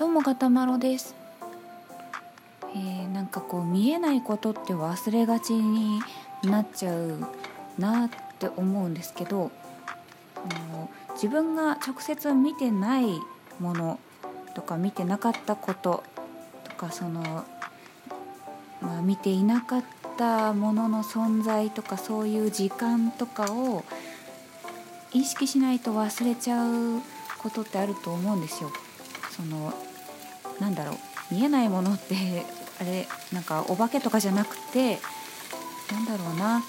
どうもかたまろです、えーなんかこう見えないことって忘れがちになっちゃうなって思うんですけど自分が直接見てないものとか見てなかったこととかその、まあ、見ていなかったものの存在とかそういう時間とかを意識しないと忘れちゃうことってあると思うんですよ。そのなんだろう見えないものってあれなんかお化けとかじゃなくてなんだろうな、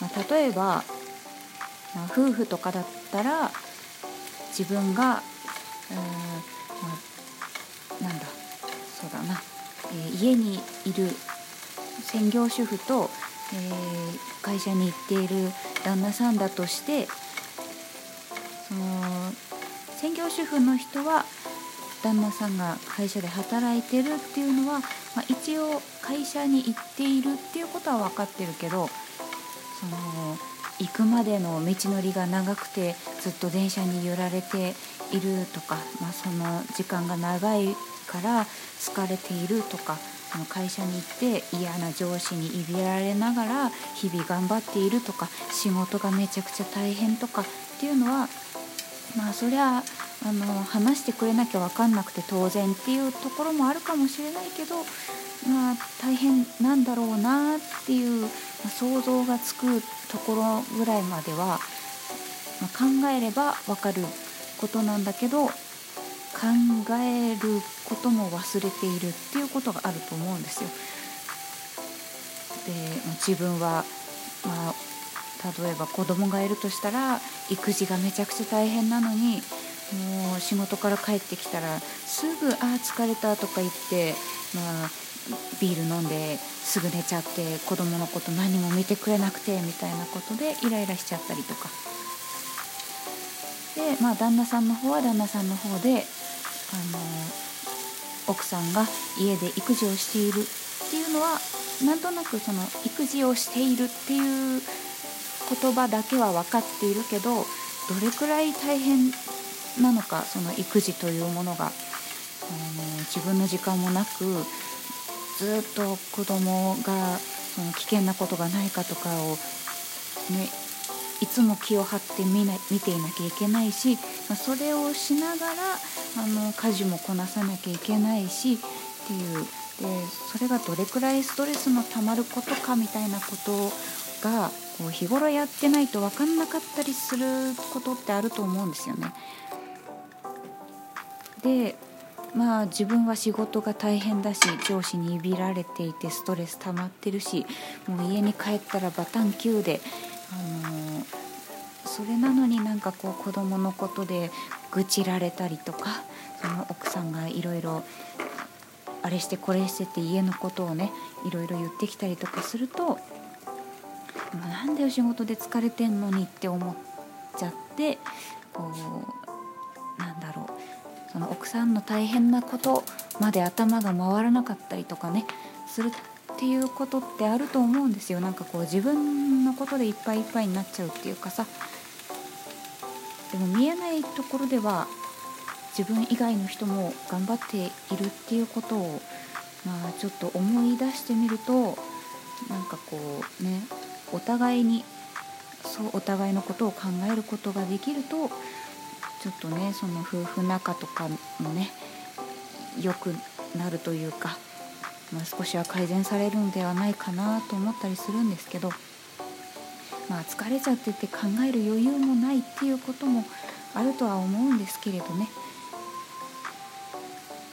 まあ、例えば、まあ夫婦とかだったら自分がうん、まあ、なんだそうだな、えー家にいる専業主婦と、えー会社に行っている旦那さんだとしてその専業主婦の人は旦那さんが会社で働いてるっていうのは、まあ、一応会社に行っているっていうことは分かってるけどその行くまでの道のりが長くてずっと電車に揺られているとか、まあ、その時間が長いから疲れているとかその会社に行って嫌な上司にいびられながら日々頑張っているとか仕事がめちゃくちゃ大変とかっていうのはまあそりゃあの話してくれなきゃ分かんなくて当然っていうところもあるかもしれないけどまあ大変なんだろうなっていう、ま想像がつくところぐらいまでは、まあ考えれば分かることなんだけど考えることも忘れているっていうことがあると思うんですよ。で自分は、まあ、例えば子供がいるとしたら育児がめちゃくちゃ大変なのにもう仕事から帰ってきたらすぐ「あー疲れた」とか言って、まあ、ビール飲んですぐ寝ちゃって子供のこと何も見てくれなくてみたいなことでイライラしちゃったりとか。で、まあ、旦那さんの方は旦那さんの方であの奥さんが家で育児をしているっていうのはなんとなくその育児をしているっていう言葉だけは分かっているけどどれくらい大変なのかその育児というものがあの自分の時間もなくずっと子供がその危険なことがないかとかをねいつも気を張って見な見ていなきゃいけないし、それをしながらあの家事もこなさなきゃいけないしっていうでそれがどれくらいストレスのたまることかみたいなことがこう日頃やってないと分かんなかったりすることってあると思うんですよね。でまあ自分は仕事が大変だし上司にいびられていてストレス溜まってるしもう家に帰ったらバタンキューで、あのーそれなのになんかこう子供のことで愚痴られたりとかその奥さんがいろいろあれしてこれしてって家のことをねいろいろ言ってきたりとかするとなんでお仕事で疲れてんのにって思っちゃってこうなんだろう。その奥さんの大変なことまで頭が回らなかったりとかねするっていうことってあると思うんですよ。なんかこう自分のことでいっぱいいっぱいになっちゃうっていうかさ。でも見えないところでは自分以外の人も頑張っているっていうことをまあちょっと思い出してみるとなんかこうねお互いにそうお互いのことを考えることができるとちょっとねその夫婦仲とかもね良くなるというか、まあ、少しは改善されるのではないかなと思ったりするんですけどまあ疲れちゃってて考える余裕もないっていうこともあるとは思うんですけれどね。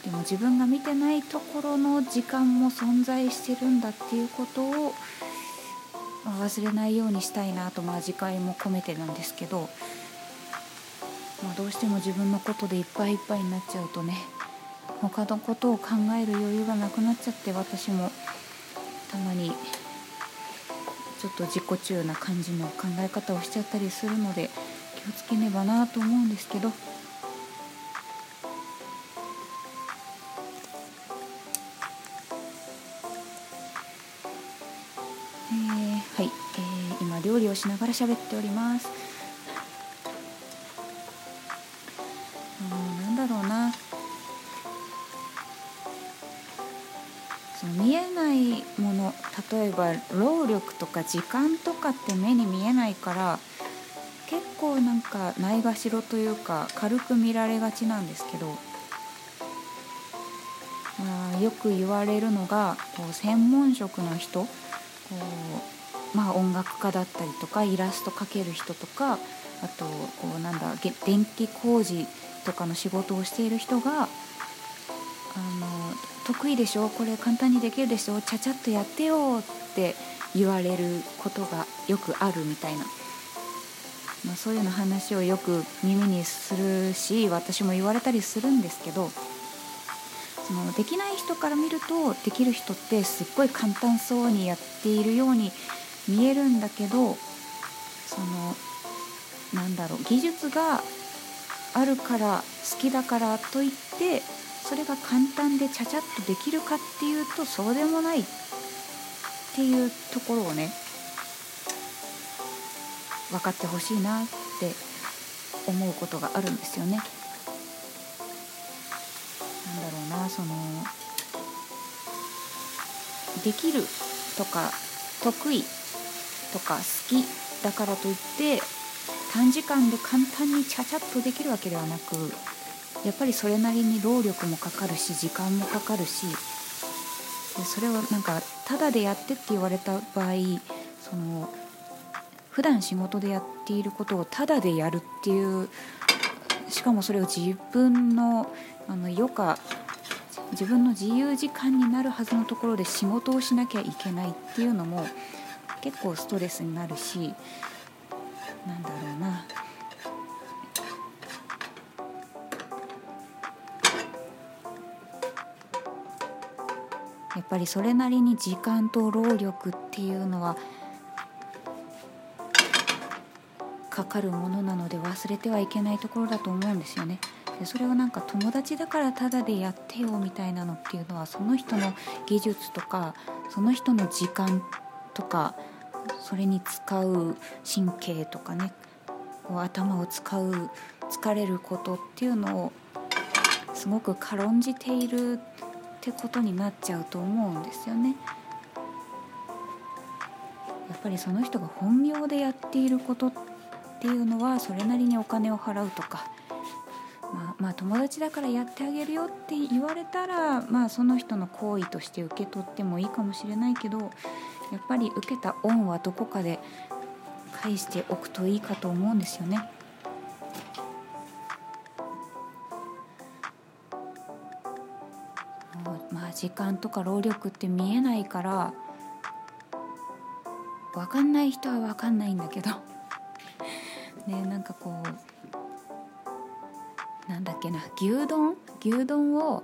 でも自分が見てないところの時間も存在してるんだっていうことを、まあ忘れないようにしたいなとまあ次回も込めてなんですけど、まあ、どうしても自分のことでいっぱいいっぱいになっちゃうとね他のことを考える余裕がなくなっちゃって私もたまにちょっと自己中な感じの考え方をしちゃったりするので気をつけねばなと思うんですけどはい、えー今料理をしながら喋っております。うんなんだろうな。その見えないもの例えば労力とか時間とかって目に見えないから結構なんかないがしろというか軽く見られがちなんですけど、あ、よく言われるのがこう専門職の人こう、まあ、音楽家だったりとかイラスト描ける人とかあとこうなんだ電気工事とかの仕事をしている人があの得意でしょこれ簡単にできるでしょちゃちゃっとやってよって言われることがよくあるみたいな。まあ、そういうの話をよく耳にするし私も言われたりするんですけどそのできない人から見るとできる人ってすっごい簡単そうにやっているように見えるんだけどそのなんだろう技術があるから好きだからといってそれが簡単でちゃちゃっとできるかっていうとそうでもないっていうところをね分かってほしいなって思うことがあるんですよね。なんだろうなそのできるとか得意とか好きだからといって短時間で簡単にちゃちゃっとできるわけではなくやっぱりそれなりに労力もかかるし時間もかかるしそれをなんかタダでやってって言われた場合その普段仕事でやっていることをただでやるっていうしかもそれを自分のあの余暇自分の自由時間になるはずのところで仕事をしなきゃいけないっていうのも結構ストレスになるしなんだろうなやっぱりそれなりに時間と労力っていうのはかかるものなので忘れてはいけないところだと思うんですよね。でそれをなんか友達だからタダでやってよみたいなのっていうのはその人の技術とかその人の時間とかそれに使う神経とかねこう頭を使う疲れることっていうのをすごく軽んじているってことになっちゃうと思うんですよね。やっぱりその人が本業でやっていることっていうのはそれなりにお金を払うとか、まあ、まあ友達だからやってあげるよって言われたら、まあ、その人の行為として受け取ってもいいかもしれないけどやっぱり受けた恩はどこかで返しておくといいかと思うんですよね。まあ時間とか労力って見えないから分かんない人は分かんないんだけど ねなんかこうなんだっけな牛丼？牛丼を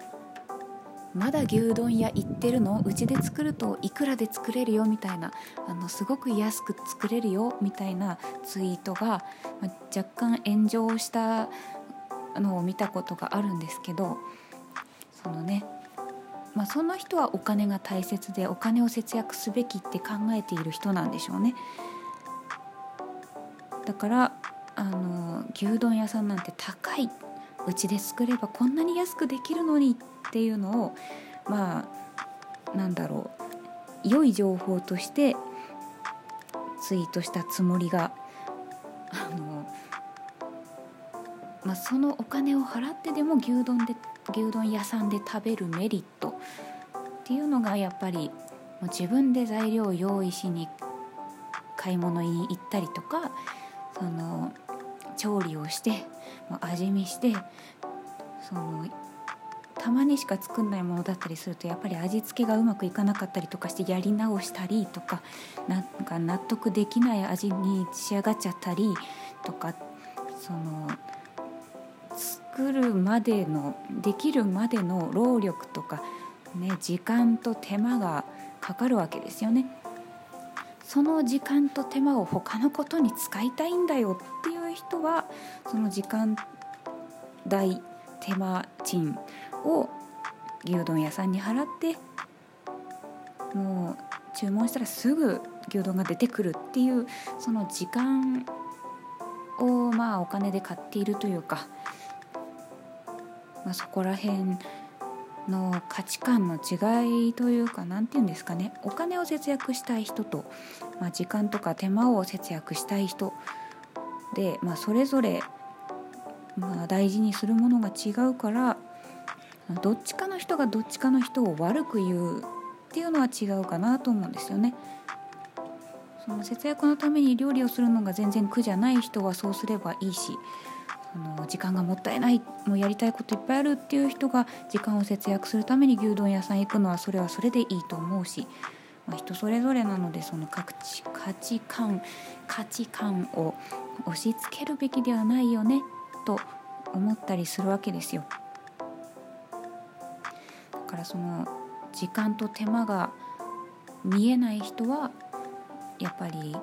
まだ牛丼屋行ってるの？うちで作るといくらで作れるよみたいな。あのすごく安く作れるよみたいなツイートが、ま若干炎上したのを見たことがあるんですけどそのねまあ、その人はお金が大切でお金を節約すべきって考えている人なんでしょうね。だからあの牛丼屋さんなんて高い。うちで作ればこんなに安くできるのにっていうのをまあなんだろう良い情報としてツイートしたつもりがあの、まあ、そのお金を払ってでも牛丼で牛丼屋さんで食べるメリットっていうのがやっぱりもう自分で材料を用意しに買い物に行ったりとかその調理をして味見してそのたまにしか作んないものだったりするとやっぱり味付けがうまくいかなかったりとかしてやり直したりとかなんか納得できない味に仕上がっちゃったりとかその作るまでのできるまでの労力とか、ね、時間と手間がかかるわけですよね。その時間と手間を他のことに使いたいんだよっていう人はその時間代手間賃を牛丼屋さんに払ってもう注文したらすぐ牛丼が出てくるっていうその時間をまあお金で買っているというか、まあ、そこら辺の価値観の違いというか何て言うんですかね。お金を節約したい人と、まあ、時間とか手間を節約したい人で、まあ、それぞれ、まあ、大事にするものが違うからどっちかの人がどっちかの人を悪く言うっていうのは違うかなと思うんですよね。その節約のために料理をするのが全然苦じゃない人はそうすればいいしその時間がもったいないもうやりたいこといっぱいあるっていう人が時間を節約するために牛丼屋さん行くのはそれはそれでいいと思うし、まあ、人それぞれなのでその価値価値観価値観を押し付けるべきではないよねと思ったりするわけですよ。だからその時間と手間が見えない人はやっぱり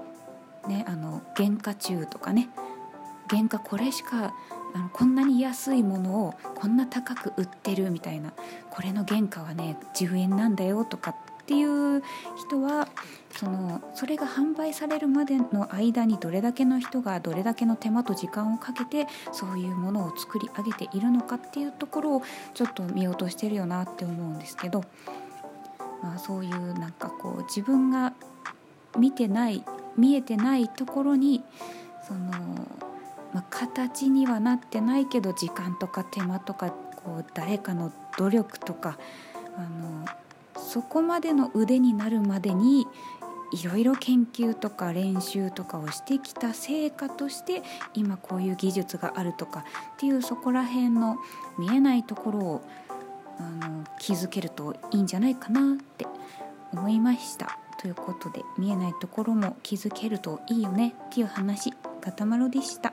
ねあの原価中とかね原価これしかあのこんなに安いものをこんな高く売ってるみたいなこれの原価はね10円なんだよとかっていう人はそのそれが販売されるまでの間にどれだけの人がどれだけの手間と時間をかけてそういうものを作り上げているのかっていうところをちょっと見落としてるよなって思うんですけど、まあ、そういうなんかこう自分が見てない見えてないところにその、まあ、形にはなってないけど時間とか手間とかこう誰かの努力とかあのそこまでの腕になるまでにいろいろ研究とか練習とかをしてきた成果として今こういう技術があるとかっていうそこら辺の見えないところをあの気づけるといいんじゃないかなって思いました。ということで見えないところも気づけるといいよねっていう話ガタマロでした。